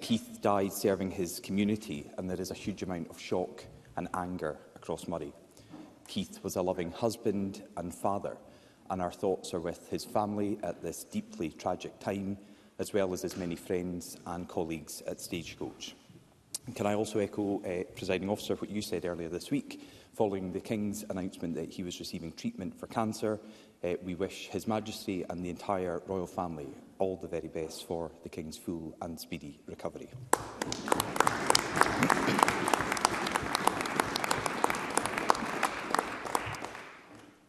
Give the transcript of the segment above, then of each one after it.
Keith died serving his community, and there is a huge amount of shock and anger across Murray. Keith was a loving husband and father, and our thoughts are with his family at this deeply tragic time, as well as his many friends and colleagues at Stagecoach. Can I also echo, uh, presiding officer, what you said earlier this week, following the King's announcement that he was receiving treatment for cancer. Uh, we wish His Majesty and the entire royal family all the very best for the King's full and speedy recovery.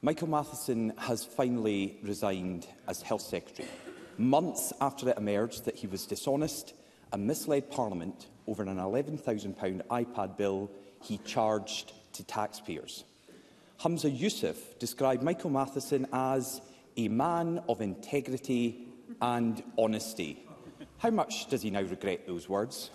Michael Matheson has finally resigned as Health Secretary, months after it emerged that he was dishonest and misled Parliament over an £11,000 iPad bill he charged to taxpayers. Hamza Youssef described Michael Matheson as a man of integrity and honesty. How much does he now regret those words?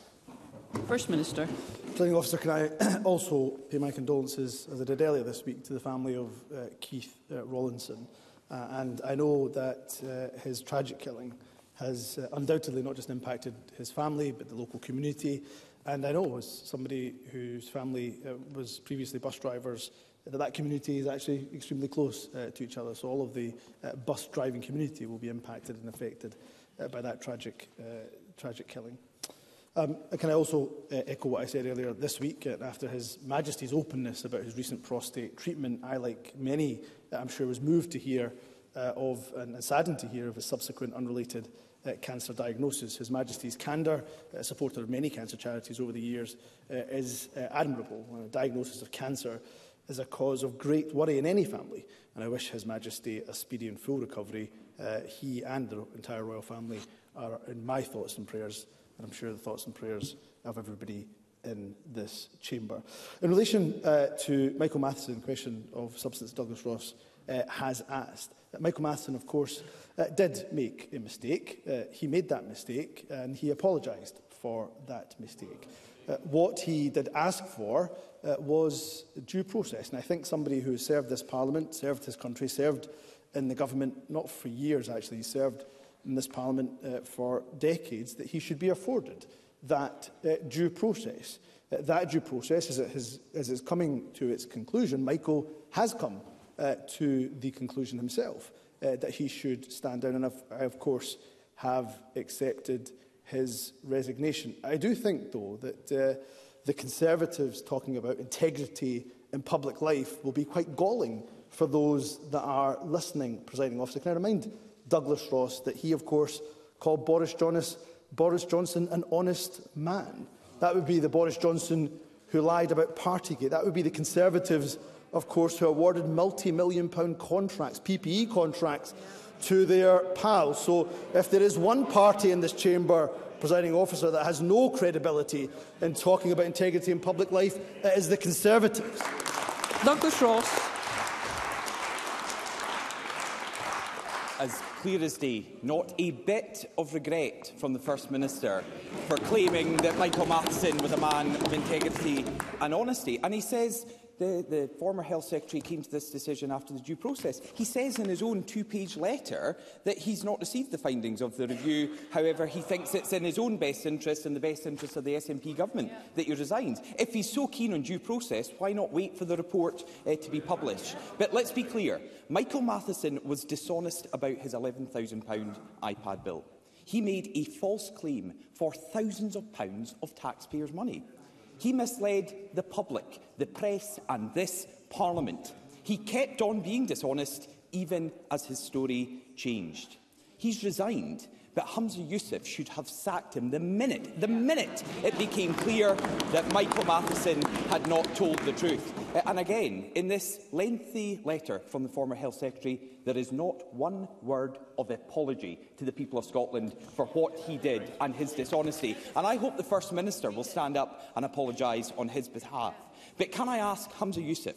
First Minister. Planning Officer, can I also pay my condolences, as I did earlier this week, to the family of uh, Keith uh, Rawlinson. Uh, and I know that uh, his tragic killing has uh, undoubtedly not just impacted his family, but the local community. And I know as somebody whose family uh, was previously bus drivers that that community is actually extremely close uh, to each other. So all of the uh, bus driving community will be impacted and affected uh, by that tragic, uh, tragic killing. Um, and can I also uh, echo what I said earlier this week, uh, after His Majesty's openness about his recent prostate treatment, I, like many, uh, I'm sure was moved to hear uh, of and, and saddened to hear of a subsequent unrelated uh, cancer diagnosis. His Majesty's a uh, supporter of many cancer charities over the years, uh, is uh, admirable. A diagnosis of cancer uh, is a cause of great worry in any family, and I wish His Majesty a speedy and full recovery. Uh, he and the entire royal family are in my thoughts and prayers, and I'm sure the thoughts and prayers of everybody in this chamber. In relation uh, to Michael Matheson, question of substance Douglas Ross uh, has asked, uh, Michael Matheson, of course, uh, did make a mistake. Uh, he made that mistake and he apologised for that mistake. Uh, what he did ask for uh, was due process. And I think somebody who served this Parliament, served his country, served in the government, not for years actually, he served in this Parliament uh, for decades, that he should be afforded that uh, due process. Uh, that due process, as it, has, as it's coming to its conclusion, Michael has come uh, to the conclusion himself uh, that he should stand down. And I've, I, of course, have accepted his resignation. I do think, though, that uh, the Conservatives talking about integrity in public life will be quite galling for those that are listening, presiding officer. Can I remind Douglas Ross that he, of course, called Boris, Jonas, Boris Johnson an honest man? That would be the Boris Johnson who lied about Partygate. That would be the Conservatives, of course, who awarded multi-million pound contracts, PPE contracts, to their pals. So if there is one party in this chamber presiding officer, that has no credibility in talking about integrity in public life. It is the Conservatives. Douglas Ross. As clear as day, not a bit of regret from the First Minister for claiming that Michael Matheson was a man of integrity and honesty. And he says the, the former Health Secretary came to this decision after the due process. He says in his own two-page letter that he's not received the findings of the review. However, he thinks it's in his own best interest and the best interest of the SNP government yeah. that he resigns. If he's so keen on due process, why not wait for the report uh, to be published? But let's be clear. Michael Matheson was dishonest about his £11,000 iPad bill. He made a false claim for thousands of pounds of taxpayers' money. He misled the public, the press and this Parliament. He kept on being dishonest even as his story changed. He's resigned But Hamza Youssef should have sacked him the minute, the minute it became clear that Michael Matheson had not told the truth. Uh, and again, in this lengthy letter from the former Health Secretary, there is not one word of apology to the people of Scotland for what he did and his dishonesty. And I hope the First Minister will stand up and apologise on his behalf. But can I ask Hamza Youssef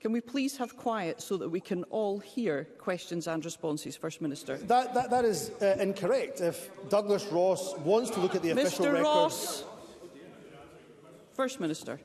Can we please have quiet so that we can all hear questions and responses, First Minister? That, that, that is uh, incorrect. If Douglas Ross wants to look at the Mr. official record... Mr Ross! First Minister.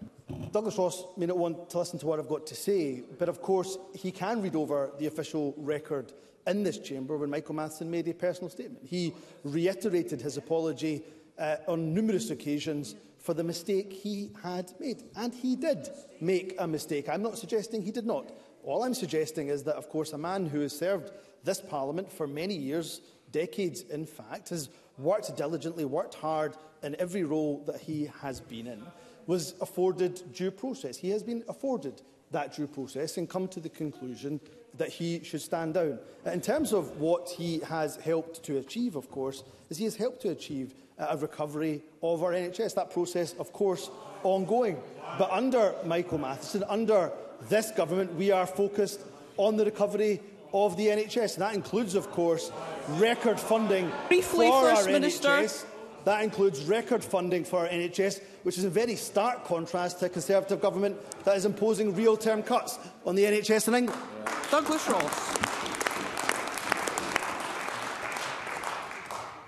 Douglas Ross may not want to listen to what I've got to say, but of course he can read over the official record in this chamber when Michael Matheson made a personal statement. He reiterated his apology uh, on numerous occasions for the mistake he had made. And he did make a mistake. I'm not suggesting he did not. All I'm suggesting is that, of course, a man who has served this Parliament for many years, decades in fact, has worked diligently, worked hard in every role that he has been in, was afforded due process. He has been afforded that due process and come to the conclusion that he should stand down. In terms of what he has helped to achieve, of course, is he has helped to achieve a recovery of our NHS. That process, of course, ongoing. But under Michael Matheson, under this government, we are focused on the recovery of the NHS. And that includes, of course, record funding Briefly, for First our Minister. NHS. That includes record funding for our NHS, which is a very stark contrast to a Conservative government that is imposing real-term cuts on the NHS in England. Yeah. Douglas Ross.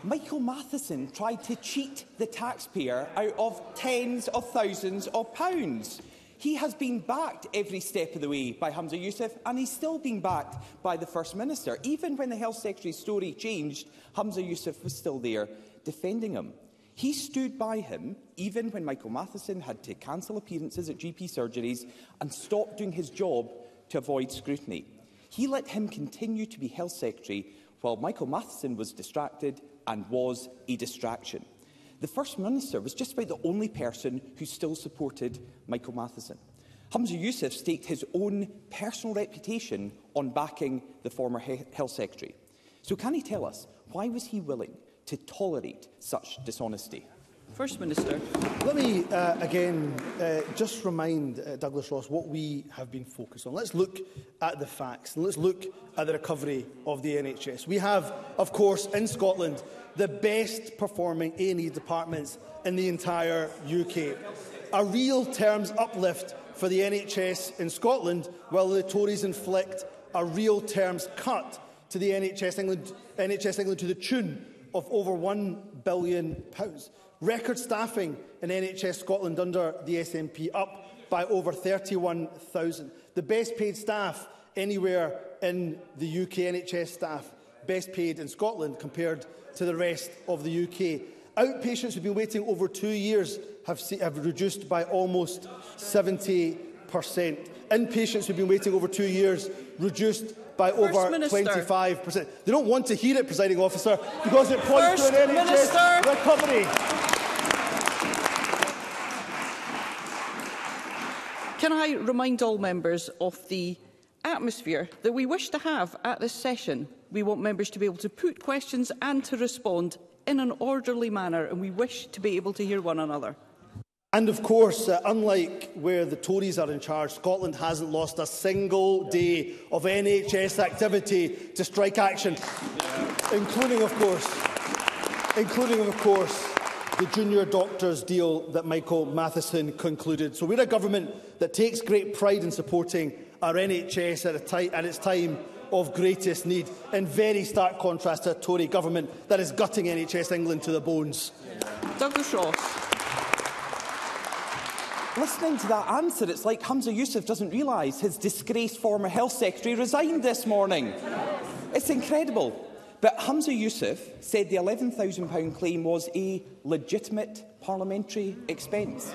Michael Matheson tried to cheat the taxpayer out of tens of thousands of pounds. He has been backed every step of the way by Hamza Youssef and he's still being backed by the First Minister. Even when the Health Secretary's story changed, Hamza Youssef was still there defending him. He stood by him even when Michael Matheson had to cancel appearances at GP surgeries and stop doing his job to avoid scrutiny. He let him continue to be Health Secretary while Michael Matheson was distracted and was a distraction. The First Minister was just about the only person who still supported Michael Matheson. Hamza Youssef staked his own personal reputation on backing the former Health Secretary. So can he tell us why was he willing to tolerate such dishonesty? First Minister. Let me uh, again uh, just remind uh, Douglas Ross what we have been focused on. Let's look at the facts let's look at the recovery of the NHS. We have, of course, in Scotland, the best performing A&E departments in the entire UK. A real terms uplift for the NHS in Scotland, while the Tories inflict a real terms cut to the NHS England, NHS England to the tune of over £1 billion. Pounds record staffing in NHS Scotland under the SNP, up by over 31,000. The best paid staff anywhere in the UK, NHS staff, best paid in Scotland compared to the rest of the UK. Outpatients who've been waiting over two years have, see, have reduced by almost 70%. Inpatients who've been waiting over two years reduced by First over Minister. 25%. They don't want to hear it, presiding officer, because it points First to an NHS Minister. recovery. Can I remind all members of the atmosphere that we wish to have at this session? We want members to be able to put questions and to respond in an orderly manner, and we wish to be able to hear one another. And of course, uh, unlike where the Tories are in charge, Scotland hasn't lost a single day of NHS activity to strike action, yeah. including, of course, including, of course, the junior doctors deal that Michael Matheson concluded. So we're a government that takes great pride in supporting our NHS at, a at its time of greatest need, in very stark contrast to a Tory government that is gutting NHS England to the bones. Yeah. Douglas Ross. Listening to that answer, it's like Hamza Youssef doesn't realise his disgraced former health secretary resigned this morning. It's incredible. But Hamza Youssef said the £11,000 claim was a legitimate parliamentary expense.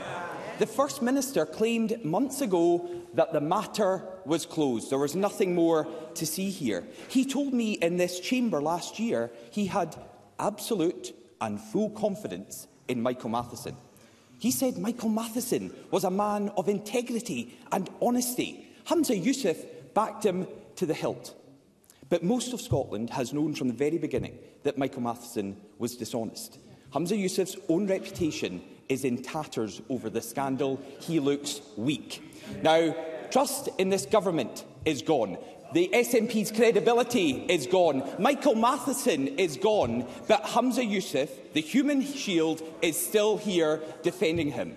The First Minister claimed months ago that the matter was closed. There was nothing more to see here. He told me in this chamber last year he had absolute and full confidence in Michael Matheson. He said Michael Matheson was a man of integrity and honesty. Hamza Youssef backed him to the hilt. But most of Scotland has known from the very beginning that Michael Matheson was dishonest. Hamza Youssef's own reputation is in tatters over the scandal. He looks weak. Now, trust in this government is gone. The SNP's credibility is gone. Michael Matheson is gone. But Hamza Youssef, the human shield, is still here defending him.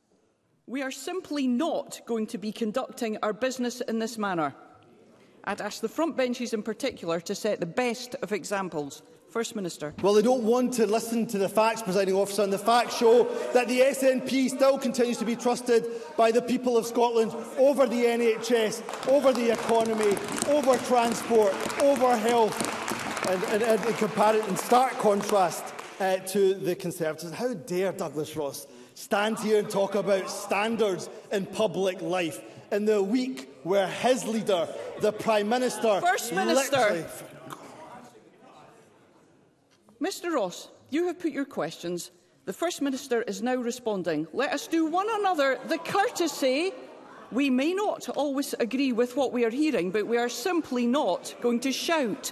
We are simply not going to be conducting our business in this manner. I'd ask the front benches in particular to set the best of examples. First Minister. Well, they don't want to listen to the facts, presiding officer, and the facts show that the SNP still continues to be trusted by the people of Scotland over the NHS, over the economy, over transport, over health, and, and, and, and compare it in stark contrast uh, to the Conservatives. How dare Douglas Ross stand here and talk about standards in public life? in the week where his leader, the Prime Minister, First Minister, Mr Ross, you have put your questions. The First Minister is now responding. Let us do one another the courtesy. We may not always agree with what we are hearing, but we are simply not going to shout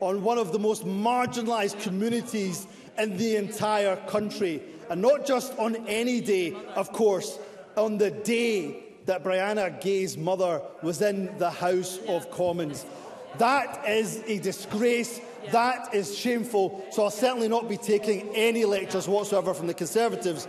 on one of the most marginalised communities in the entire country. And not just on any day, of course, on the day that Brianna Gay's mother was in the House yeah. of Commons. That is a disgrace. Yeah. That is shameful. So I'll certainly not be taking any lectures whatsoever from the Conservatives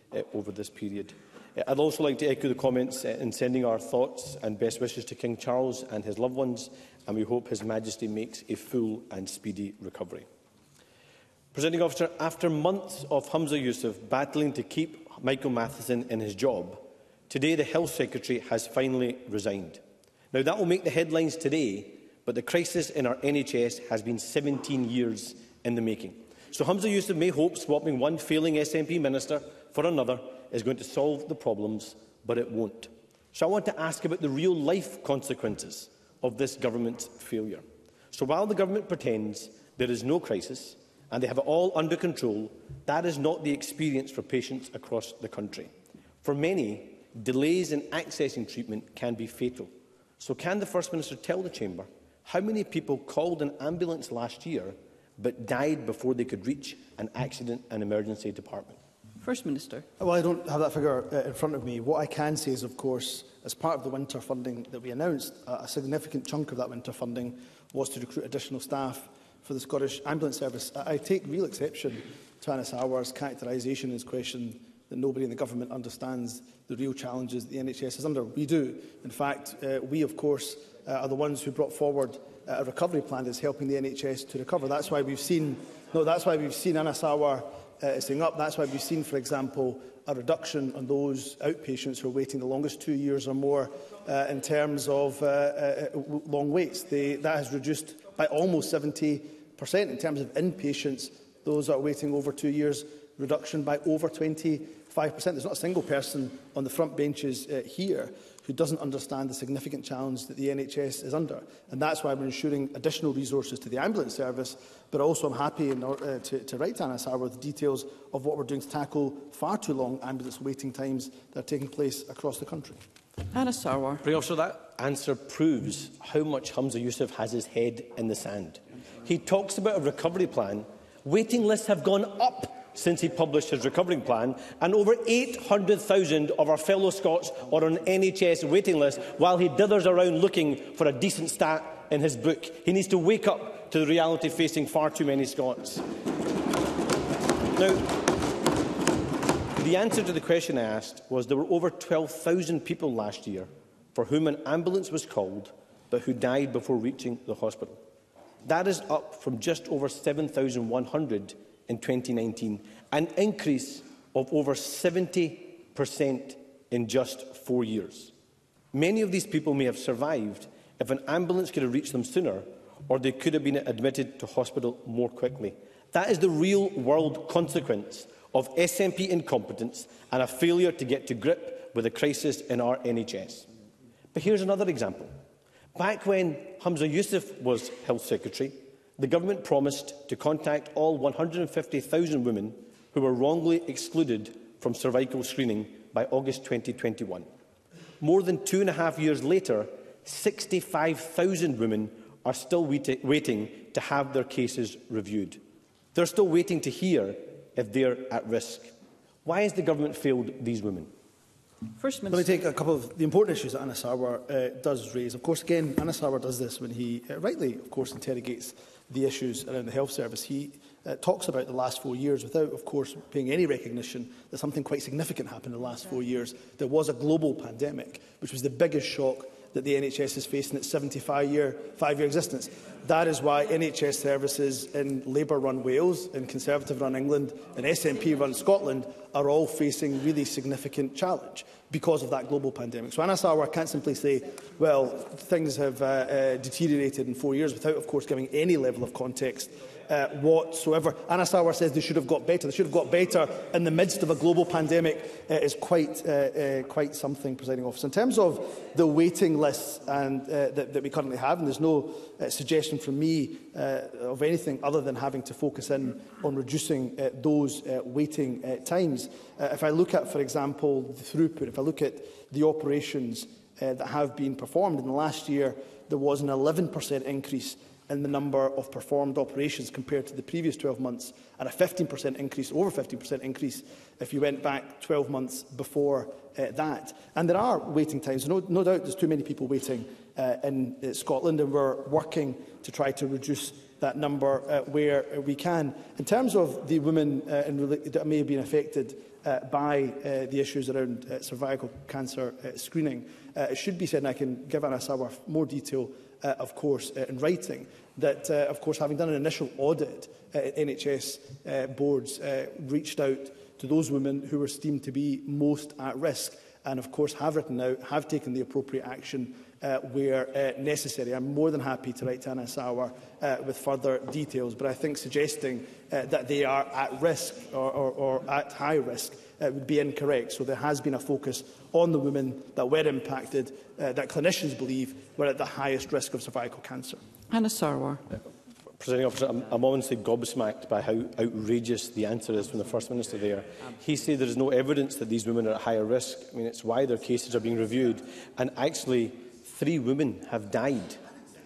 uh, over this period. Uh, I'd also like to echo the comments uh, in sending our thoughts and best wishes to King Charles and his loved ones, and we hope His Majesty makes a full and speedy recovery. Presenting officer, after months of Hamza Yusuf battling to keep Michael Matheson in his job, Today, the Health Secretary has finally resigned. Now, that will make the headlines today, but the crisis in our NHS has been 17 years in the making. So Hamza Yusuf may hope swapping one failing SNP minister for another is going to solve the problems, but it won't. So I want to ask about the real-life consequences of this government's failure. So while the government pretends there is no crisis and they have it all under control, that is not the experience for patients across the country. For many, delays in accessing treatment can be fatal. So can the First Minister tell the Chamber how many people called an ambulance last year but died before they could reach an accident and emergency department? First Minister. Well, I don't have that figure uh, in front of me. What I can say is, of course, as part of the winter funding that we announced, uh, a significant chunk of that winter funding was to recruit additional staff for the Scottish Ambulance Service. I, I take real exception to Anis Howar's characterisation in his question that nobody in the government understands the real challenges the NHS is under. We do. In fact, uh, we, of course, uh, are the ones who brought forward uh, a recovery plan that's helping the NHS to recover. That's why we've seen, no, that's why we've seen Anasawa uh, staying up. That's why we've seen, for example, a reduction on those outpatients who are waiting the longest two years or more uh, in terms of uh, uh, long waits. They, that has reduced by almost 70% in terms of inpatients, those that are waiting over two years, reduction by over 20 5%. There's not a single person on the front benches uh, here who doesn't understand the significant challenge that the NHS is under. And that's why we're ensuring additional resources to the ambulance service, but also I'm happy in, uh, to, to write to Anna Sarwar the details of what we're doing to tackle far too long ambulance waiting times that are taking place across the country. Anna Sarwar. Pretty also that answer proves how much Hamza Youssef has his head in the sand. He talks about a recovery plan. Waiting lists have gone up since he published his recovering plan, and over 800,000 of our fellow Scots are on NHS waiting list while he dithers around looking for a decent stat in his book. He needs to wake up to the reality facing far too many Scots. Now, the answer to the question I asked was there were over 12,000 people last year for whom an ambulance was called but who died before reaching the hospital. That is up from just over 7,100 in 2019, an increase of over 70% in just four years. Many of these people may have survived if an ambulance could have reached them sooner or they could have been admitted to hospital more quickly. That is the real-world consequence of SNP incompetence and a failure to get to grip with the crisis in our NHS. But here's another example. Back when Hamza Youssef was Health Secretary, the Government promised to contact all 150,000 women who were wrongly excluded from cervical screening by August 2021. More than two and a half years later, 65,000 women are still waiting to have their cases reviewed. They're still waiting to hear if they're at risk. Why has the government failed these women? First Minister. Let me take a couple of the important issues that Anna Sarwar uh, does raise. Of course, again, Anna Sarwar does this when he uh, rightly, of course, interrogates the issues around the health service. He uh, talks about the last four years without, of course, paying any recognition that something quite significant happened in the last four years. There was a global pandemic, which was the biggest shock that the NHS has faced in its 75-year five-year existence. That is why NHS services in Labour-run Wales, in Conservative-run England and SNP-run Scotland are all facing really significant challenge because of that global pandemic. So Anasarwar can't simply say, well, things have uh, uh, deteriorated in four years without, of course, giving any level of context uh, whatsoever. Anna Sauer says they should have got better. They should have got better in the midst of a global pandemic uh, is quite, uh, uh, quite something, presiding officer. In terms of the waiting lists and, uh, that, that we currently have, and there's no uh, suggestion from me uh, of anything other than having to focus in on reducing uh, those uh, waiting uh, times. Uh, if I look at, for example, the throughput, if I look at the operations uh, that have been performed in the last year, there was an 11% increase in the number of performed operations compared to the previous 12 months, and a 15% increase, over 15% increase, if you went back 12 months before uh, that. And there are waiting times. No, no doubt there's too many people waiting uh, in uh, Scotland, and we're working to try to reduce that number uh, where we can. In terms of the women uh, in, that may have been affected uh, by uh, the issues around uh, cervical cancer uh, screening, uh, it should be said, and I can give Anna Sawaf more detail uh, of course, uh, in writing that, uh, of course, having done an initial audit uh, NHS uh, boards, uh, reached out to those women who were deemed to be most at risk and, of course, have written out, have taken the appropriate action uh, where uh, necessary. I'm more than happy to write to Anna Sauer uh, with further details, but I think suggesting uh, that they are at risk or, or, or at high risk uh, would be incorrect. So there has been a focus on the women that were impacted uh, that clinicians believe were at the highest risk of cervical cancer. Anna Sarwar. Presenting officer, I'm, I'm honestly gobsmacked by how outrageous the answer is from the First Minister there. He said there is no evidence that these women are at higher risk. I mean, it's why their cases are being reviewed. And actually, three women have died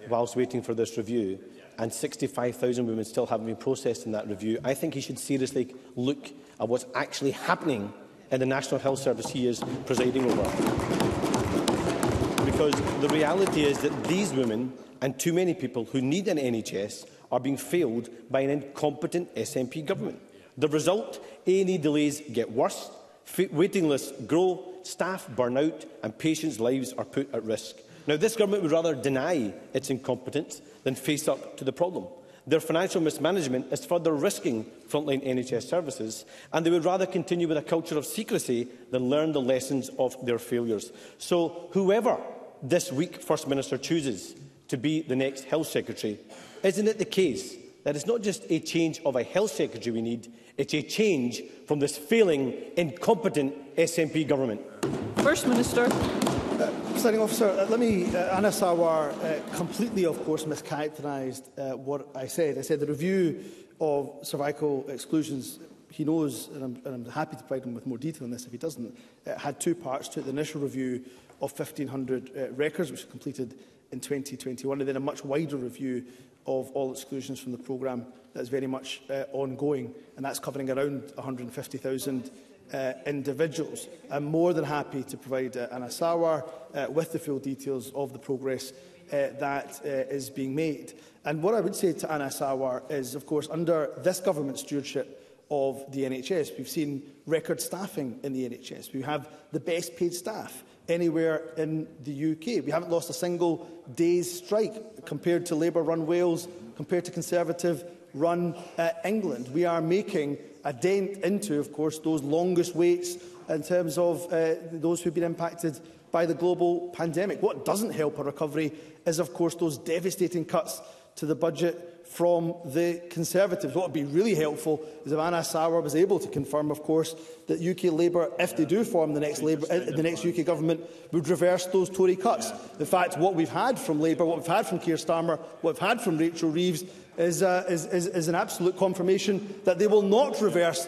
whilst waiting for this review and 65,000 women still haven't been processed in that review. I think he should seriously look at what's actually happening in the National Health Service he is presiding over. Because the reality is that these women and too many people who need an NHS are being failed by an incompetent SNP government. The result, A&E delays get worse, waiting lists grow, staff burn out and patients' lives are put at risk. Now, this government would rather deny its incompetence than face up to the problem. Their financial mismanagement is further risking frontline NHS services, and they would rather continue with a culture of secrecy than learn the lessons of their failures. So whoever this week First Minister chooses to be the next Health Secretary, isn't it the case that it's not just a change of a Health Secretary we need, it's a change from this failing, incompetent SNP government? First Minister. Presiding officer, uh, let me, uh, Anna Sawar uh, completely, of course, mischaracterised uh, what I said. I said the review of cervical exclusions, he knows, and I'm, and I'm happy to provide him with more detail on this if he doesn't, it uh, had two parts to it. The initial review of 1,500 uh, records, which was completed in 2021, and then a much wider review of all exclusions from the programme that's very much uh, ongoing, and that's covering around 150,000 uh, individuals. I'm more than happy to provide uh, an ASAWAR uh, with the full details of the progress uh, that uh, is being made. And what I would say to Anna Sawar is, of course, under this government stewardship of the NHS, we've seen record staffing in the NHS. We have the best paid staff anywhere in the UK. We haven't lost a single day's strike compared to Labour-run Wales, compared to Conservative run uh, England. We are making a dent into, of course, those longest waits in terms of uh, those who've been impacted by the global pandemic. What doesn't help a recovery is, of course, those devastating cuts to the budget from the Conservatives. What would be really helpful is if Anna Sawar was able to confirm, of course, that UK Labour, if yeah. they do form the next, Labour, uh, the next UK government, would reverse those Tory cuts. Yeah. In fact, what we've had from Labour, what we've had from Keir Starmer, what we've had from Rachel Reeves is, uh, is, is, is an absolute confirmation that they will not reverse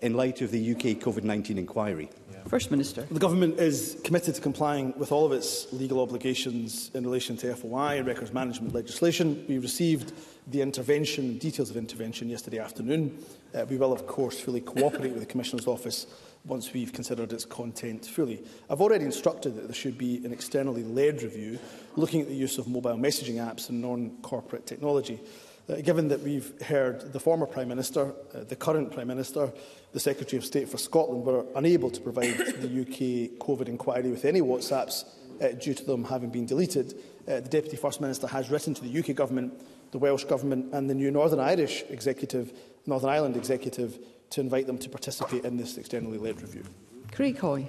in light of the UK COVID-19 inquiry. Yeah. First Minister. The Government is committed to complying with all of its legal obligations in relation to FOI and records management legislation. We received the intervention, details of intervention yesterday afternoon. Uh, we will, of course, fully cooperate with the Commissioner's Office once we've considered its content fully. I've already instructed that there should be an externally led review looking at the use of mobile messaging apps and non-corporate technology. Uh, given that we've heard the former Prime Minister, uh, the current Prime Minister, the Secretary of State for Scotland were unable to provide the UK COVID inquiry with any WhatsApps uh, due to them having been deleted, uh, the Deputy First Minister has written to the UK Government, the Welsh Government and the new Northern Irish Executive, Northern Ireland Executive to invite them to participate in this externally led review. Craig Hoy.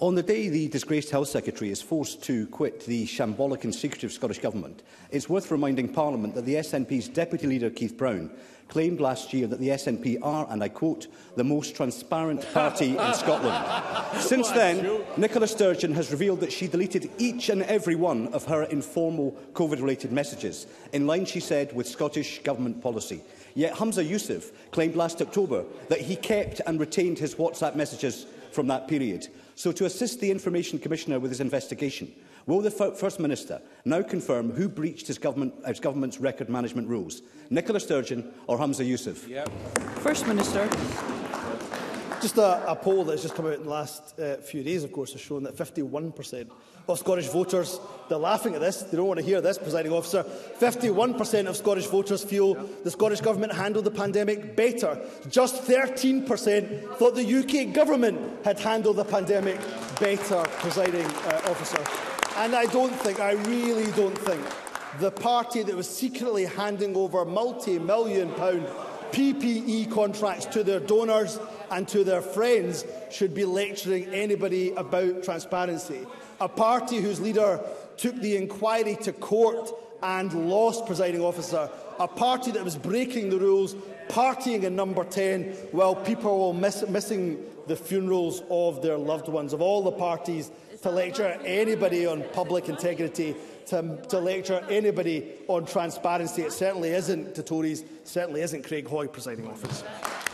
On the day the disgraced Health Secretary is forced to quit the shambolic and secretive Scottish Government, it's worth reminding Parliament that the SNP's Deputy Leader Keith Brown claimed last year that the SNP are, and I quote, the most transparent party in Scotland. Since then, Nicola Sturgeon has revealed that she deleted each and every one of her informal COVID-related messages, in line, she said, with Scottish Government policy. Yet Hamza Youssef claimed last October that he kept and retained his WhatsApp messages from that period. So to assist the Information Commissioner with his investigation, will the First Minister now confirm who breached his, government, his government's record management rules, Nicola Sturgeon or Hamza Youssef? Yep. First Minister. Just a, a poll that's just come out in the last uh, few days, of course, has shown that 51% of Scottish voters. They're laughing at this. They don't want to hear this, presiding officer. 51% of Scottish voters feel the Scottish Government handled the pandemic better. Just 13% thought the UK Government had handled the pandemic better, presiding uh, officer. And I don't think, I really don't think, the party that was secretly handing over multi-million pound PPE contracts to their donors and to their friends should be lecturing anybody about transparency. A party whose leader took the inquiry to court and lost, presiding officer. A party that was breaking the rules, partying in number 10, while people were miss missing the funerals of their loved ones. Of all the parties to lecture anybody on public integrity, to, to lecture anybody on transparency. It certainly isn't to Tories, certainly isn't Craig Hoy presiding officer.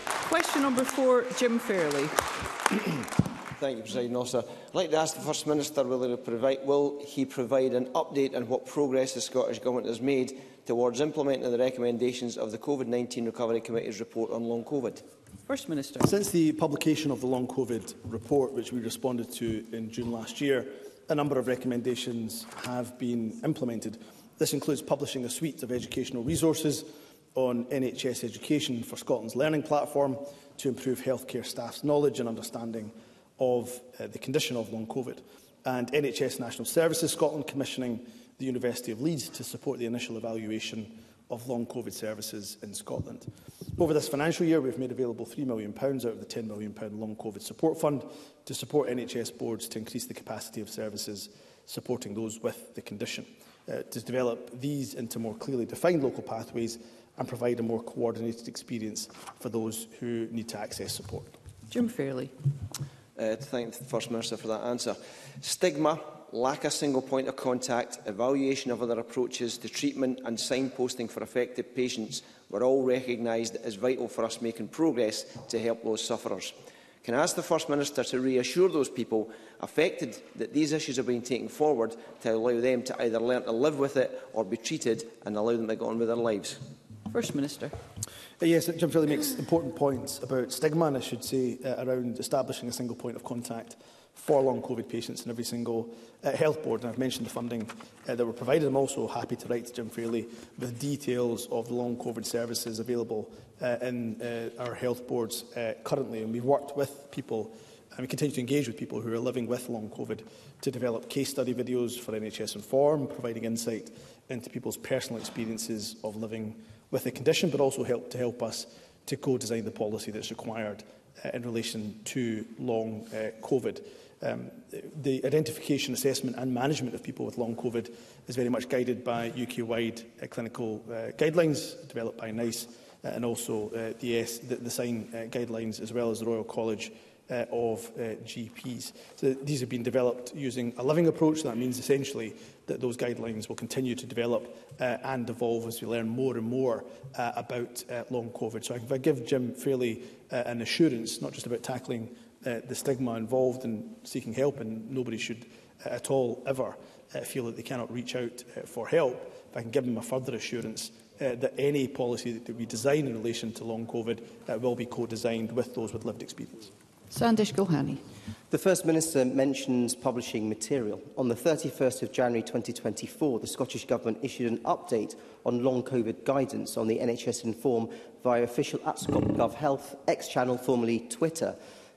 Question number four, Jim Fairley. Thank you, President Officer. I'd like to ask the First Minister will he, provide, will he provide an update on what progress the Scottish Government has made towards implementing the recommendations of the COVID-19 Recovery Committee's report on long COVID? First Minister. Since the publication of the long COVID report, which we responded to in June last year, a number of recommendations have been implemented. This includes publishing a suite of educational resources on NHS education for Scotland's learning platform to improve healthcare staff's knowledge and understanding of uh, the condition of long COVID, and NHS National Services Scotland commissioning the University of Leeds to support the initial evaluation of long COVID services in Scotland. Over this financial year, we've made available £3 million out of the £10 million Long COVID Support Fund to support NHS boards to increase the capacity of services supporting those with the condition. Uh, to develop these into more clearly defined local pathways and provide a more coordinated experience for those who need to access support. Jim Fairley. Uh, thank the First Minister for that answer. Stigma, lack of single point of contact, evaluation of other approaches to treatment and signposting for affected patients were all recognised as vital for us making progress to help those sufferers. Can I ask the First Minister to reassure those people affected that these issues are being taken forward to allow them to either learn to live with it or be treated and allow them to go on with their lives? First Minister. Uh, yes, Jim Fairley makes important points about stigma, and I should say, uh, around establishing a single point of contact for long COVID patients in every single uh, health board. And I've mentioned the funding uh, that we're provided. I'm also happy to write to Jim Fairley with details of the long COVID services available uh, in uh, our health boards uh, currently. And we've worked with people and we continue to engage with people who are living with long COVID to develop case study videos for NHS Inform, providing insight into people's personal experiences of living with the condition, but also help to help us to co-design the policy that's required uh, in relation to long uh, COVID. Um, the identification, assessment and management of people with long COVID is very much guided by UK-wide uh, clinical uh, guidelines developed by NICE uh, and also uh, the, S, the, the SIGN uh, guidelines as well as the Royal College uh, of uh, GPs. So these have been developed using a living approach. That means essentially that those guidelines will continue to develop uh, and evolve as we learn more and more uh, about uh, long COVID. So if I give Jim fairly uh, an assurance, not just about tackling uh, the stigma involved in seeking help, and nobody should uh, at all ever uh, feel that they cannot reach out uh, for help, if I can give them a further assurance uh, that any policy that we design in relation to long COVID uh, will be co-designed with those with lived experience. Sandesh Gulhani. The First Minister mentions publishing material. On the 31st of January 2024, the Scottish Government issued an update on long COVID guidance on the NHS Inform via official at Gov Health X channel, formerly Twitter.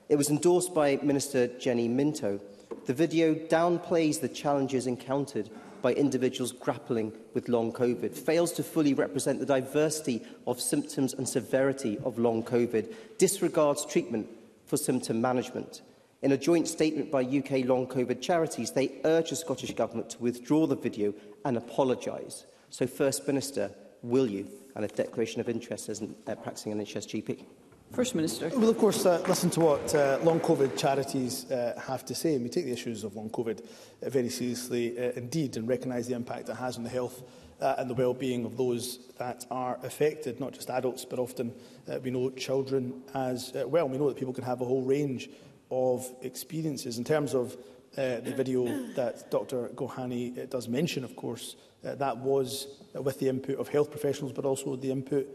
It was endorsed by Minister Jenny Minto. The video downplays the challenges encountered by individuals grappling with long COVID, fails to fully represent the diversity of symptoms and severity of long COVID, disregards treatment for symptom management. In a joint statement by UK Long COVID Charities, they urge the Scottish Government to withdraw the video and apologise. So, First Minister, will you? And a declaration of interest as a uh, practising NHS GP. First Minister. Well, of course, uh, listen to what uh, long COVID charities uh, have to say. And we take the issues of long COVID uh, very seriously uh, indeed and recognise the impact it has on the health uh, and the well-being of those that are affected, not just adults, but often uh, we know children as uh, well. We know that people can have a whole range of experiences. In terms of uh, the video that Dr Gohani uh, does mention, of course, uh, that was uh, with the input of health professionals, but also the input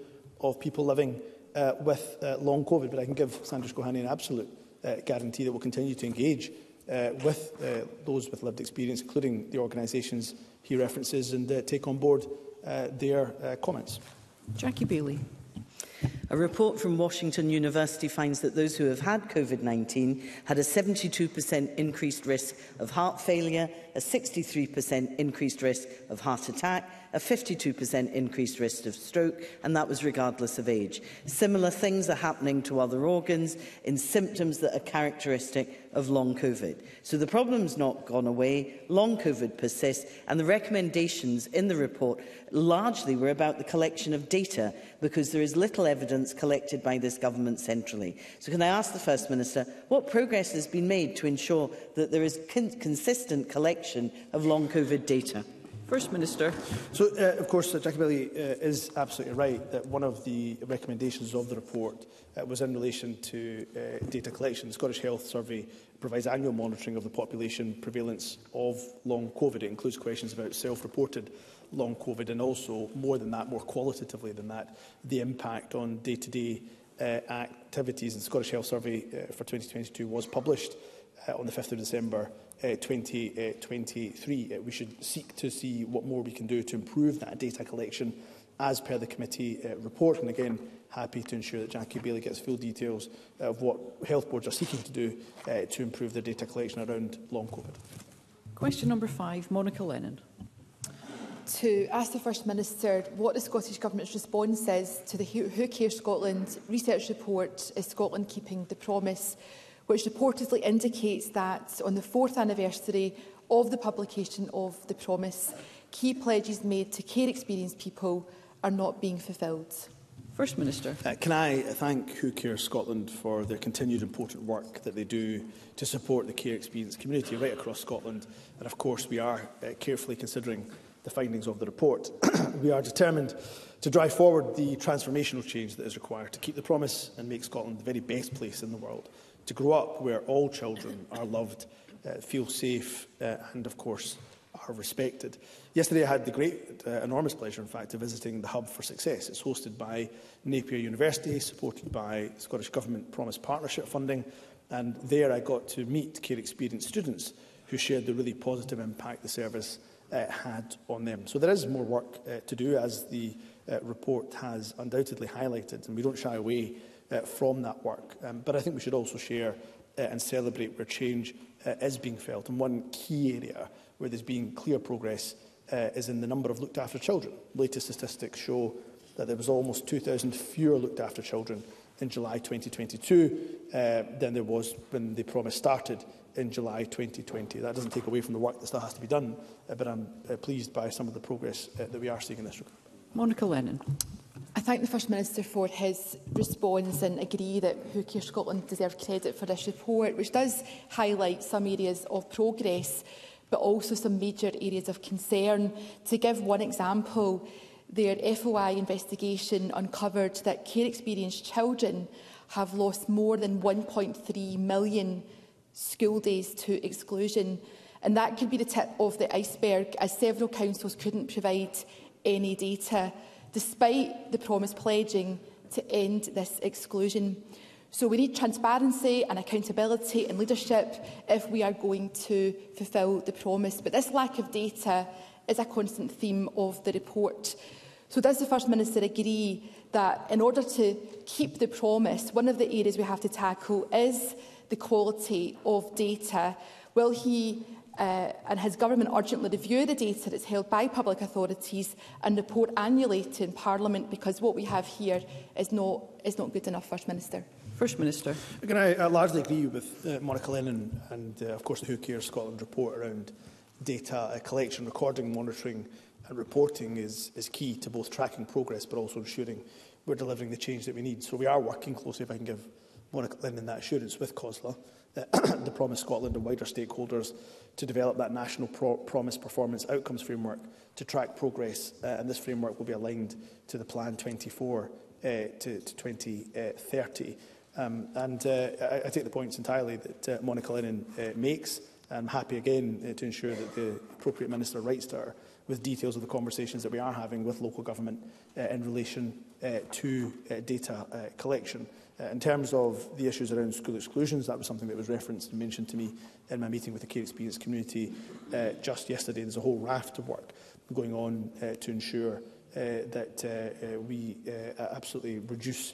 of people living uh, with uh, long COVID. But I can give Sandra Gohani an absolute uh, guarantee that we'll continue to engage uh, with uh, those with lived experience, including the organisations he references, and uh, take on board uh, their uh, comments. Jackie Bailey. A report from Washington University finds that those who have had COVID-19 had a 72% increased risk of heart failure a 63% increased risk of heart attack, a 52% increased risk of stroke, and that was regardless of age. Similar things are happening to other organs in symptoms that are characteristic of long COVID. So the problem's not gone away, long COVID persists, and the recommendations in the report largely were about the collection of data because there is little evidence collected by this government centrally. So can I ask the First Minister, what progress has been made to ensure that there is con consistent collection collection of long COVID data? First Minister. So, uh, of course, uh, Jackie Bailey uh, is absolutely right that one of the recommendations of the report uh, was in relation to uh, data collection. The Scottish Health Survey provides annual monitoring of the population prevalence of long COVID. It includes questions about self-reported long COVID and also, more than that, more qualitatively than that, the impact on day-to-day -day, uh, activities. And the Scottish Health Survey uh, for 2022 was published uh, on the 5th of December 2023. Uh, 20, uh, uh, we should seek to see what more we can do to improve that data collection as per the committee uh, report. And again, happy to ensure that Jackie Bailey gets full details of what health boards are seeking to do uh, to improve their data collection around long COVID. Question number five, Monica Lennon. To ask the First Minister what the Scottish Government's response is to the Who Care Scotland research report, is Scotland keeping the promise which reportedly indicates that on the fourth anniversary of the publication of the promise, key pledges made to care experienced people are not being fulfilled. First Minister. Uh, can I thank Who Care Scotland for their continued important work that they do to support the care experience community right across Scotland. And of course, we are uh, carefully considering the findings of the report. we are determined to drive forward the transformational change that is required to keep the promise and make Scotland the very best place in the world to grow up where all children are loved, uh, feel safe uh, and, of course, are respected. Yesterday I had the great, uh, enormous pleasure, in fact, of visiting the Hub for Success. It's hosted by Napier University, supported by Scottish Government Promise Partnership funding, and there I got to meet care experienced students who shared the really positive impact the service uh, had on them. So there is more work uh, to do, as the uh, report has undoubtedly highlighted, and we don't shy away uh, from that work. Um, but I think we should also share uh, and celebrate where change uh, is being felt. And one key area where there's been clear progress uh, is in the number of looked after children. Latest statistics show that there was almost 2,000 fewer looked after children in July 2022 uh, than there was when the promise started in July 2020. That doesn't take away from the work that still has to be done, uh, but I'm uh, pleased by some of the progress uh, that we are seeing in this regard. Monica Lennon. I thank the First Minister for his response and agree that Who Care Scotland deserve credit for this report, which does highlight some areas of progress, but also some major areas of concern. To give one example, their FOI investigation uncovered that care experienced children have lost more than 1.3 million school days to exclusion. And that could be the tip of the iceberg, as several councils couldn't provide any data despite the promise pledging to end this exclusion. So we need transparency and accountability and leadership if we are going to fulfil the promise. But this lack of data is a constant theme of the report. So does the First Minister agree that in order to keep the promise, one of the areas we have to tackle is the quality of data? Will he uh, and his government urgently review the data that's held by public authorities and report annually to Parliament because what we have here is not, is not good enough, First Minister. First Minister. Can I uh, largely agree with uh, Monica Lennon and, uh, of course, the Who Cares Scotland report around data uh, collection, recording, monitoring and reporting is, is key to both tracking progress but also ensuring we're delivering the change that we need. So we are working closely, if I can give Monica Lennon that assurance with COSLA, uh, the Promise Scotland and wider stakeholders to develop that national pro promise performance outcomes framework to track progress, uh, and this framework will be aligned to the Plan 24 uh, to, to 2030. Uh, um, and uh, I, I take the points entirely that uh, Monica Lennon uh, makes. I'm happy again uh, to ensure that the appropriate minister writes to her with details of the conversations that we are having with local government uh, in relation uh, to uh, data uh, collection. Uh, in terms of the issues around school exclusions, that was something that was referenced and mentioned to me in my meeting with the care experience community uh, just yesterday. There's a whole raft of work going on uh, to ensure uh, that uh, uh we uh, absolutely reduce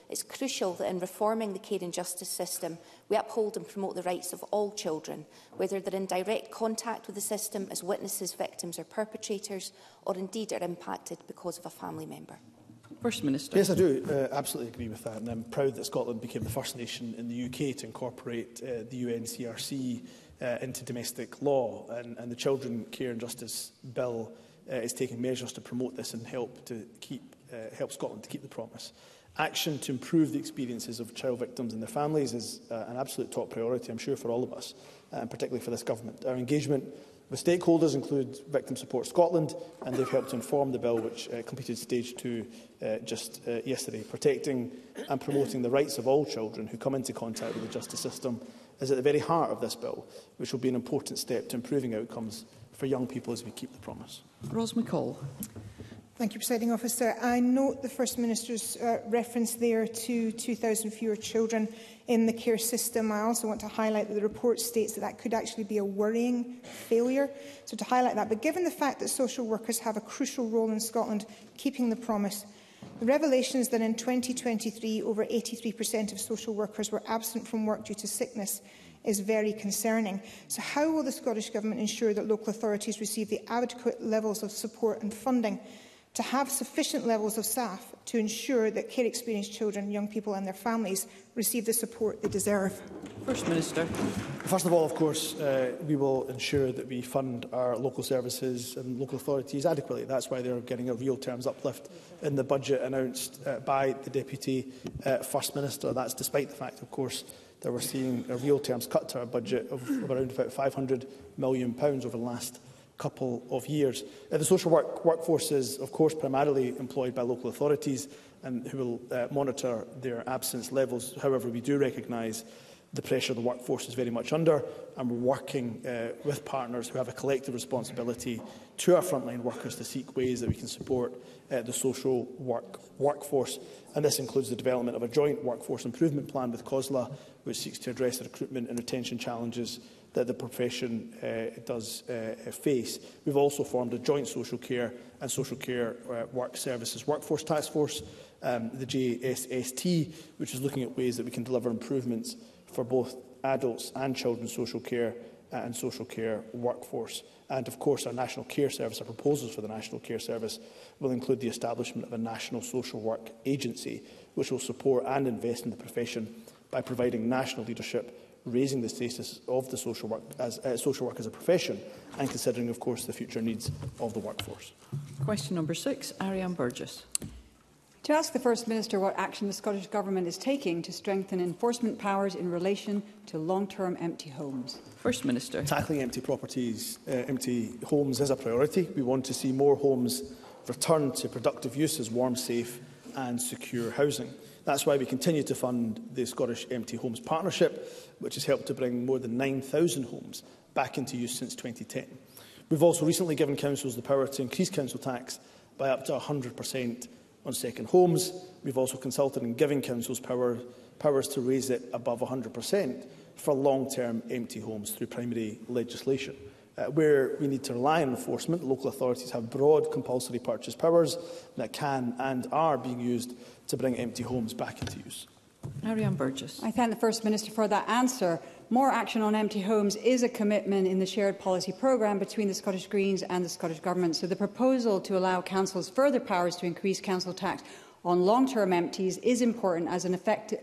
it's crucial that in reforming the care and justice system, We uphold and promote the rights of all children, whether they're in direct contact with the system as witnesses, victims or perpetrators, or indeed are impacted because of a family member. First Minister. Yes, I do uh, absolutely agree with that, and I'm proud that Scotland became the first nation in the UK to incorporate uh, the UNCRC uh, into domestic law, and, and the Children Care and Justice Bill uh, is taking measures to promote this and help to keep uh, help Scotland to keep the promise. Action to improve the experiences of child victims and their families is uh, an absolute top priority, I'm sure, for all of us, uh, and particularly for this government. Our engagement with stakeholders include Victim Support Scotland, and they've helped to inform the bill, which uh, completed stage two uh, just uh, yesterday. Protecting and promoting the rights of all children who come into contact with the justice system is at the very heart of this bill, which will be an important step to improving outcomes for young people as we keep the promise. Ros McCall. Thank you, Presiding Officer. I note the First Minister's uh, reference there to 2,000 fewer children in the care system. I also want to highlight that the report states that that could actually be a worrying failure. So to highlight that, but given the fact that social workers have a crucial role in Scotland, keeping the promise, the revelations that in 2023 over 83% of social workers were absent from work due to sickness is very concerning. So how will the Scottish Government ensure that local authorities receive the adequate levels of support and funding to have sufficient levels of staff to ensure that care experienced children, young people and their families receive the support they deserve. First Minister. First of all, of course, uh, we will ensure that we fund our local services and local authorities adequately. That's why they're getting a real terms uplift in the budget announced uh, by the Deputy uh, First Minister. That's despite the fact, of course, that we're seeing a real terms cut to our budget of, of around about £500 million over the last couple of years. Uh, the social work workforce is, of course, primarily employed by local authorities and who will uh, monitor their absence levels. However, we do recognise the pressure the workforce is very much under and we're working uh, with partners who have a collective responsibility to our frontline workers to seek ways that we can support uh, the social work workforce and this includes the development of a joint workforce improvement plan with COSLA which seeks to address the recruitment and retention challenges that the profession uh, does uh, uh, face. We've also formed a joint social care and social care uh, work services workforce task force, um, the JSST, which is looking at ways that we can deliver improvements for both adults and children's social care uh, and social care workforce. And of course, our National Care Service, our proposals for the National Care Service will include the establishment of a National Social Work Agency, which will support and invest in the profession by providing national leadership raising the status of the social work as uh, social work as a profession and considering of course the future needs of the workforce. Question number 6 Ariane Burgess. To ask the First Minister what action the Scottish Government is taking to strengthen enforcement powers in relation to long-term empty homes. First Minister. Tackling empty properties, uh, empty homes is a priority. We want to see more homes returned to productive use as warm, safe and secure housing. That's why we continue to fund the Scottish Empty Homes Partnership, which has helped to bring more than 9,000 homes back into use since 2010. We've also recently given councils the power to increase council tax by up to 100% on second homes. We've also consulted in giving councils power, powers to raise it above 100% for long-term empty homes through primary legislation. Uh, where we need to rely on enforcement, local authorities have broad compulsory purchase powers that can and are being used to bring empty homes back into use. Ariane Burgess. I thank the First Minister for that answer. More action on empty homes is a commitment in the shared policy programme between the Scottish Greens and the Scottish Government. So the proposal to allow councils further powers to increase council tax on long-term empties is important as an effective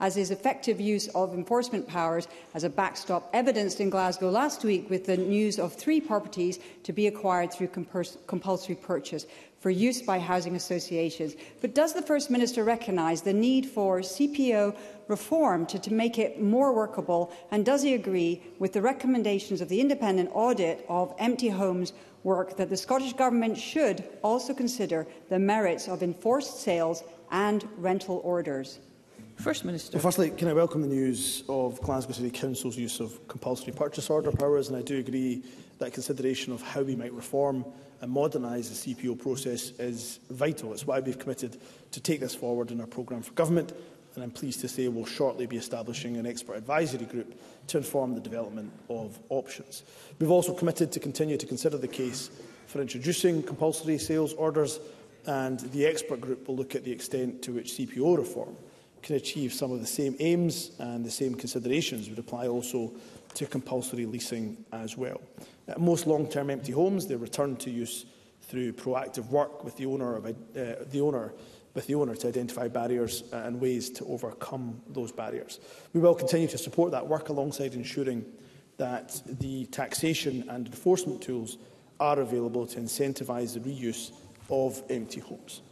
as is effective use of enforcement powers as a backstop, evidenced in Glasgow last week with the news of three properties to be acquired through compulsory purchase for use by housing associations. But does the First Minister recognise the need for CPO reform to, to, make it more workable? And does he agree with the recommendations of the independent audit of empty homes work that the Scottish Government should also consider the merits of enforced sales and rental orders? First Minister. Well, firstly, can I welcome the news of Glasgow City Council's use of compulsory purchase order powers, and I do agree that consideration of how we might reform and modernise the CPO process is vital. It's why we've committed to take this forward in our programme for government, and I'm pleased to say we'll shortly be establishing an expert advisory group to inform the development of options. We've also committed to continue to consider the case for introducing compulsory sales orders, and the expert group will look at the extent to which CPO reform can achieve some of the same aims and the same considerations would apply also to compulsory leasing as well. At most long-term empty homes, they're returned to use through proactive work with the owner, of, uh, the owner with the owner to identify barriers and ways to overcome those barriers. We will continue to support that work alongside ensuring that the taxation and enforcement tools are available to incentivise the reuse of empty homes.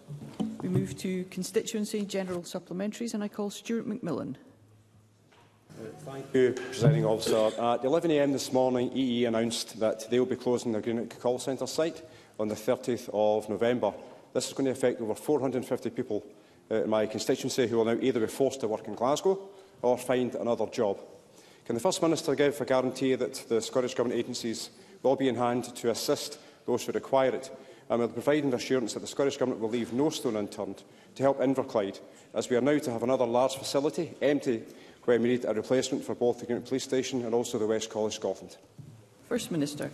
We move to constituency general supplementaries and I call Stuart McMillan. Uh, thank you, Presiding Officer. At 11am this morning, EE e announced that they will be closing their Greenock call centre site on the 30th of November. This is going to affect over 450 people uh, in my constituency who will now either be forced to work in Glasgow or find another job. Can the First Minister give a guarantee that the Scottish Government agencies will be in hand to assist those who require it and we are providing assurance that the Scottish Government will leave no stone unturned to help Inverclyde, as we are now to have another large facility empty where we need a replacement for both the Unit Police Station and also the West College Scotland. First Minister.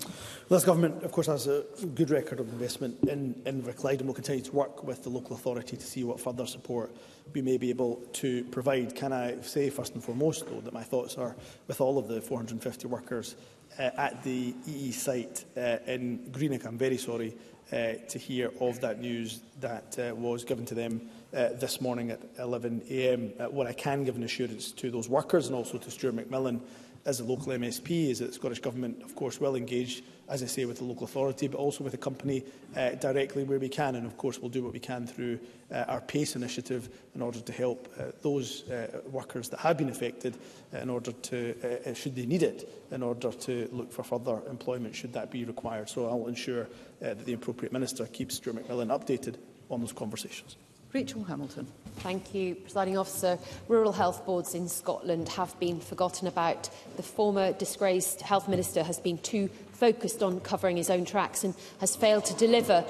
Well, this government, of course, has a good record of investment in, Inverclyde and will continue to work with the local authority to see what further support we may be able to provide. Can I say, first and foremost, though, that my thoughts are with all of the 450 workers uh, at the EE e site uh, in Greenock. I'm very sorry uh, to hear of that news that uh, was given to them uh, this morning at 11am. Uh, what I can give an assurance to those workers and also to Stuart McMillan as a local MSP is that the Scottish Government, of course, will engage, as I say, with the local authority, but also with the company uh, directly where we can. And, of course, we'll do what we can through uh, our PACE initiative in order to help uh, those uh, workers that have been affected uh, in order to, uh, uh, should they need it, in order to look for further employment should that be required. So I'll ensure uh, that the appropriate minister keeps Stuart McMillan updated on those conversations. Rachel Hamilton. Thank you, Presiding Officer. Rural health boards in Scotland have been forgotten about. The former disgraced Health Minister has been too focused on covering his own tracks and has failed to deliver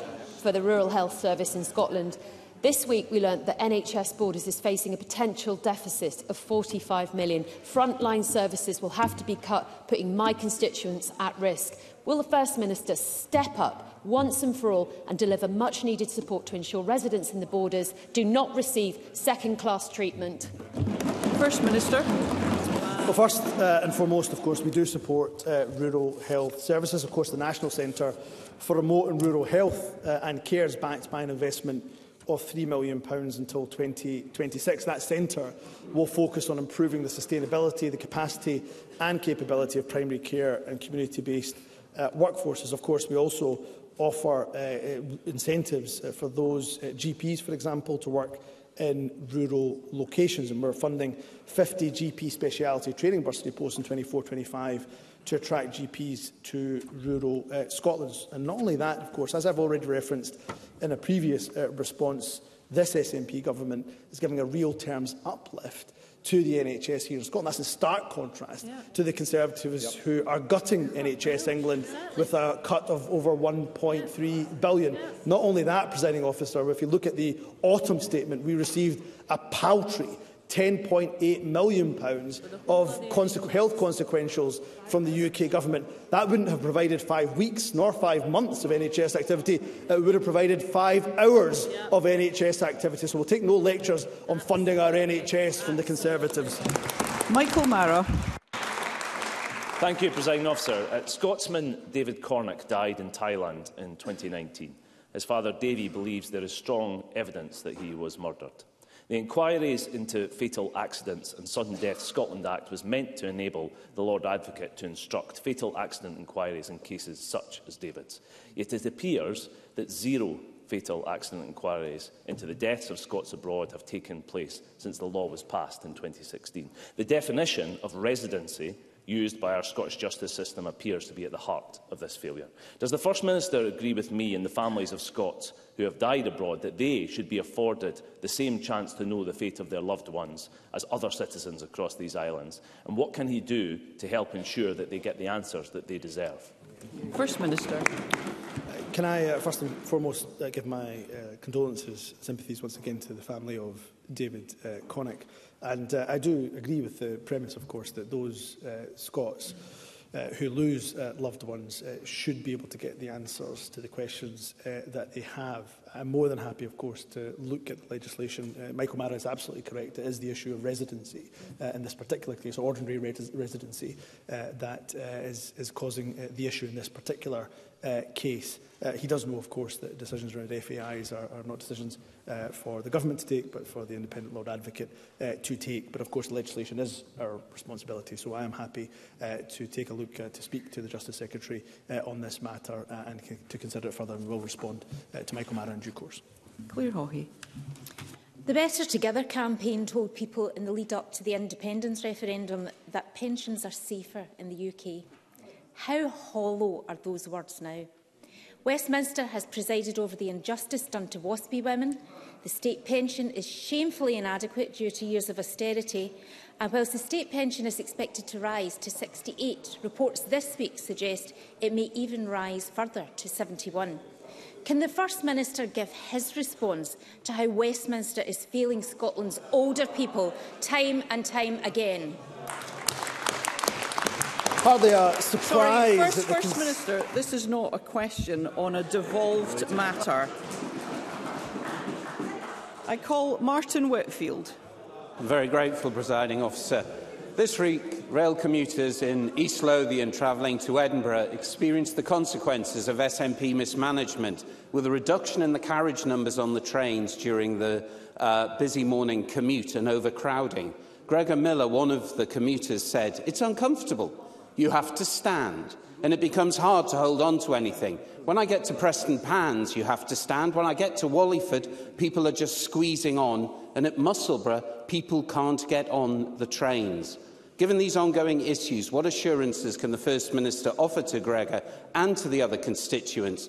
for the Rural Health Service in Scotland. This week we learned that NHS Borders is facing a potential deficit of 45 million. Frontline services will have to be cut, putting my constituents at risk. Will the First Minister step up once and for all and deliver much needed support to ensure residents in the Borders do not receive second class treatment? First Minister. Well, first uh, and foremost, of course, we do support uh, rural health services. Of course, the National Centre for Remote and Rural Health uh, and Care is backed by an investment of £3 million until 2026. That centre will focus on improving the sustainability, the capacity and capability of primary care and community-based uh, workforces. Of course, we also offer uh, uh incentives uh, for those uh, GPs, for example, to work in rural locations. And we're funding 50 GP speciality training bursary posts in 24-25 to attract GPs to rural uh, Scotland. And not only that, of course, as I've already referenced in a previous uh, response, this SNP government is giving a real terms uplift to the NHS here in Scotland. That's in stark contrast yeah. to the Conservatives yep. who are gutting NHS England exactly. with a cut of over 1.3 yeah. billion. Yes. Not only that, presiding officer, if you look at the autumn statement, we received a paltry 10.8 million pounds of consequ health consequentials from the UK government. That wouldn't have provided five weeks nor five months of NHS activity. It would have provided five hours of NHS activity. So we'll take no lectures on funding our NHS from the Conservatives. Michael Mara. Thank you, presiding Officer. Uh, Scotsman David Cornick died in Thailand in 2019. His father, Davy, believes there is strong evidence that he was murdered. The Inquiries into Fatal Accidents and Sudden Death Scotland Act was meant to enable the Lord Advocate to instruct fatal accident inquiries in cases such as David's. Yet it appears that zero fatal accident inquiries into the deaths of Scots abroad have taken place since the law was passed in 2016. The definition of residency used by our Scottish justice system appears to be at the heart of this failure. Does the First Minister agree with me and the families of Scots who have died abroad that they should be afforded the same chance to know the fate of their loved ones as other citizens across these islands? And what can he do to help ensure that they get the answers that they deserve? First Minister. Can I uh, first and foremost uh, give my uh, condolences, sympathies once again to the family of David uh, Connick. And uh, I do agree with the premise, of course, that those uh, Scots uh, who lose uh, loved ones uh, should be able to get the answers to the questions uh, that they have I'm more than happy, of course, to look at the legislation. Uh, Michael Mara is absolutely correct. It is the issue of residency uh, in this particular case, ordinary res residency, uh, that uh, is, is causing uh, the issue in this particular uh, case. Uh, he does know, of course, that decisions around FAIs are, are not decisions uh, for the government to take, but for the independent Lord Advocate uh, to take. But, of course, legislation is our responsibility, so I am happy uh, to take a look, uh, to speak to the Justice Secretary uh, on this matter uh, and to consider it further, and will respond uh, to Michael Maran in due course. Claire Hawhey. The Better Together campaign told people in the lead up to the independence referendum that pensions are safer in the UK. How hollow are those words now? Westminster has presided over the injustice done to WASPI women. The state pension is shamefully inadequate due to years of austerity. And whilst the state pension is expected to rise to 68, reports this week suggest it may even rise further to 71. Can the First Minister give his response to how Westminster is failing Scotland's older people time and time again? Hardly a surprise. Sorry, First, First Minister, this is not a question on a devolved matter. I call Martin Whitfield. I'm very grateful, presiding officer. This week, rail commuters in East Lothian travelling to Edinburgh experienced the consequences of SNP mismanagement with a reduction in the carriage numbers on the trains during the uh, busy morning commute and overcrowding. Gregor Miller, one of the commuters, said, It's uncomfortable. You have to stand, and it becomes hard to hold on to anything. When I get to Preston Pans, you have to stand. When I get to Wallyford, people are just squeezing on, and at Musselburgh, people can't get on the trains. Given these ongoing issues, what assurances can the First Minister offer to Gregor and to the other constituents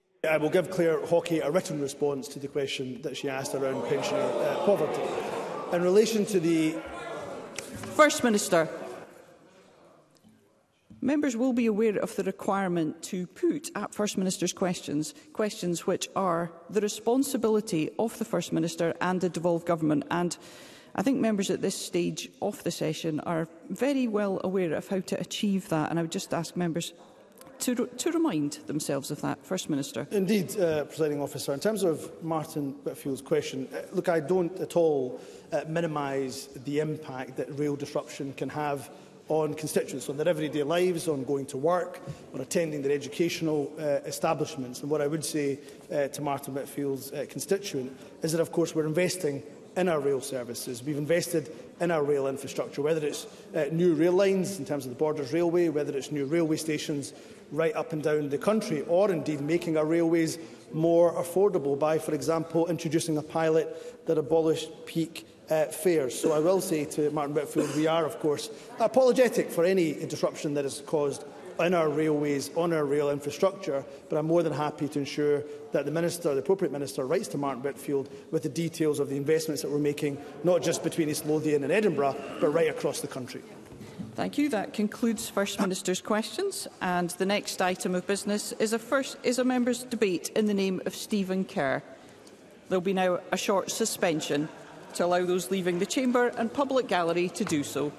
I uh, will give Claire Hockey a written response to the question that she asked around pensioner uh, poverty. In relation to the... First Minister. Members will be aware of the requirement to put at First Minister's questions, questions which are the responsibility of the First Minister and the devolved government. And I think members at this stage of the session are very well aware of how to achieve that. And I would just ask members to, to remind themselves of that, First Minister? Indeed, uh, Presiding Officer. In terms of Martin Whitfield's question, uh, look, I don't at all uh, minimise the impact that rail disruption can have on constituents, on their everyday lives, on going to work, on attending their educational uh, establishments. And what I would say uh, to Martin Whitfield's uh, constituent is that, of course, we're investing in our rail services. We've invested in our rail infrastructure, whether it's uh, new rail lines in terms of the Borders Railway, whether it's new railway stations right up and down the country, or indeed making our railways more affordable by, for example, introducing a pilot that abolished peak uh, fares. So I will say to Martin Whitfield, we are, of course, apologetic for any disruption that is caused in our railways, on our rail infrastructure, but I'm more than happy to ensure that the Minister, the appropriate Minister, writes to Martin Whitfield with the details of the investments that we're making, not just between East Lothian and Edinburgh, but right across the country. Thank you. That concludes First Minister's questions. And the next item of business is a, first, is a member's debate in the name of Stephen Kerr. There will be now a short suspension to allow those leaving the chamber and public gallery to do so.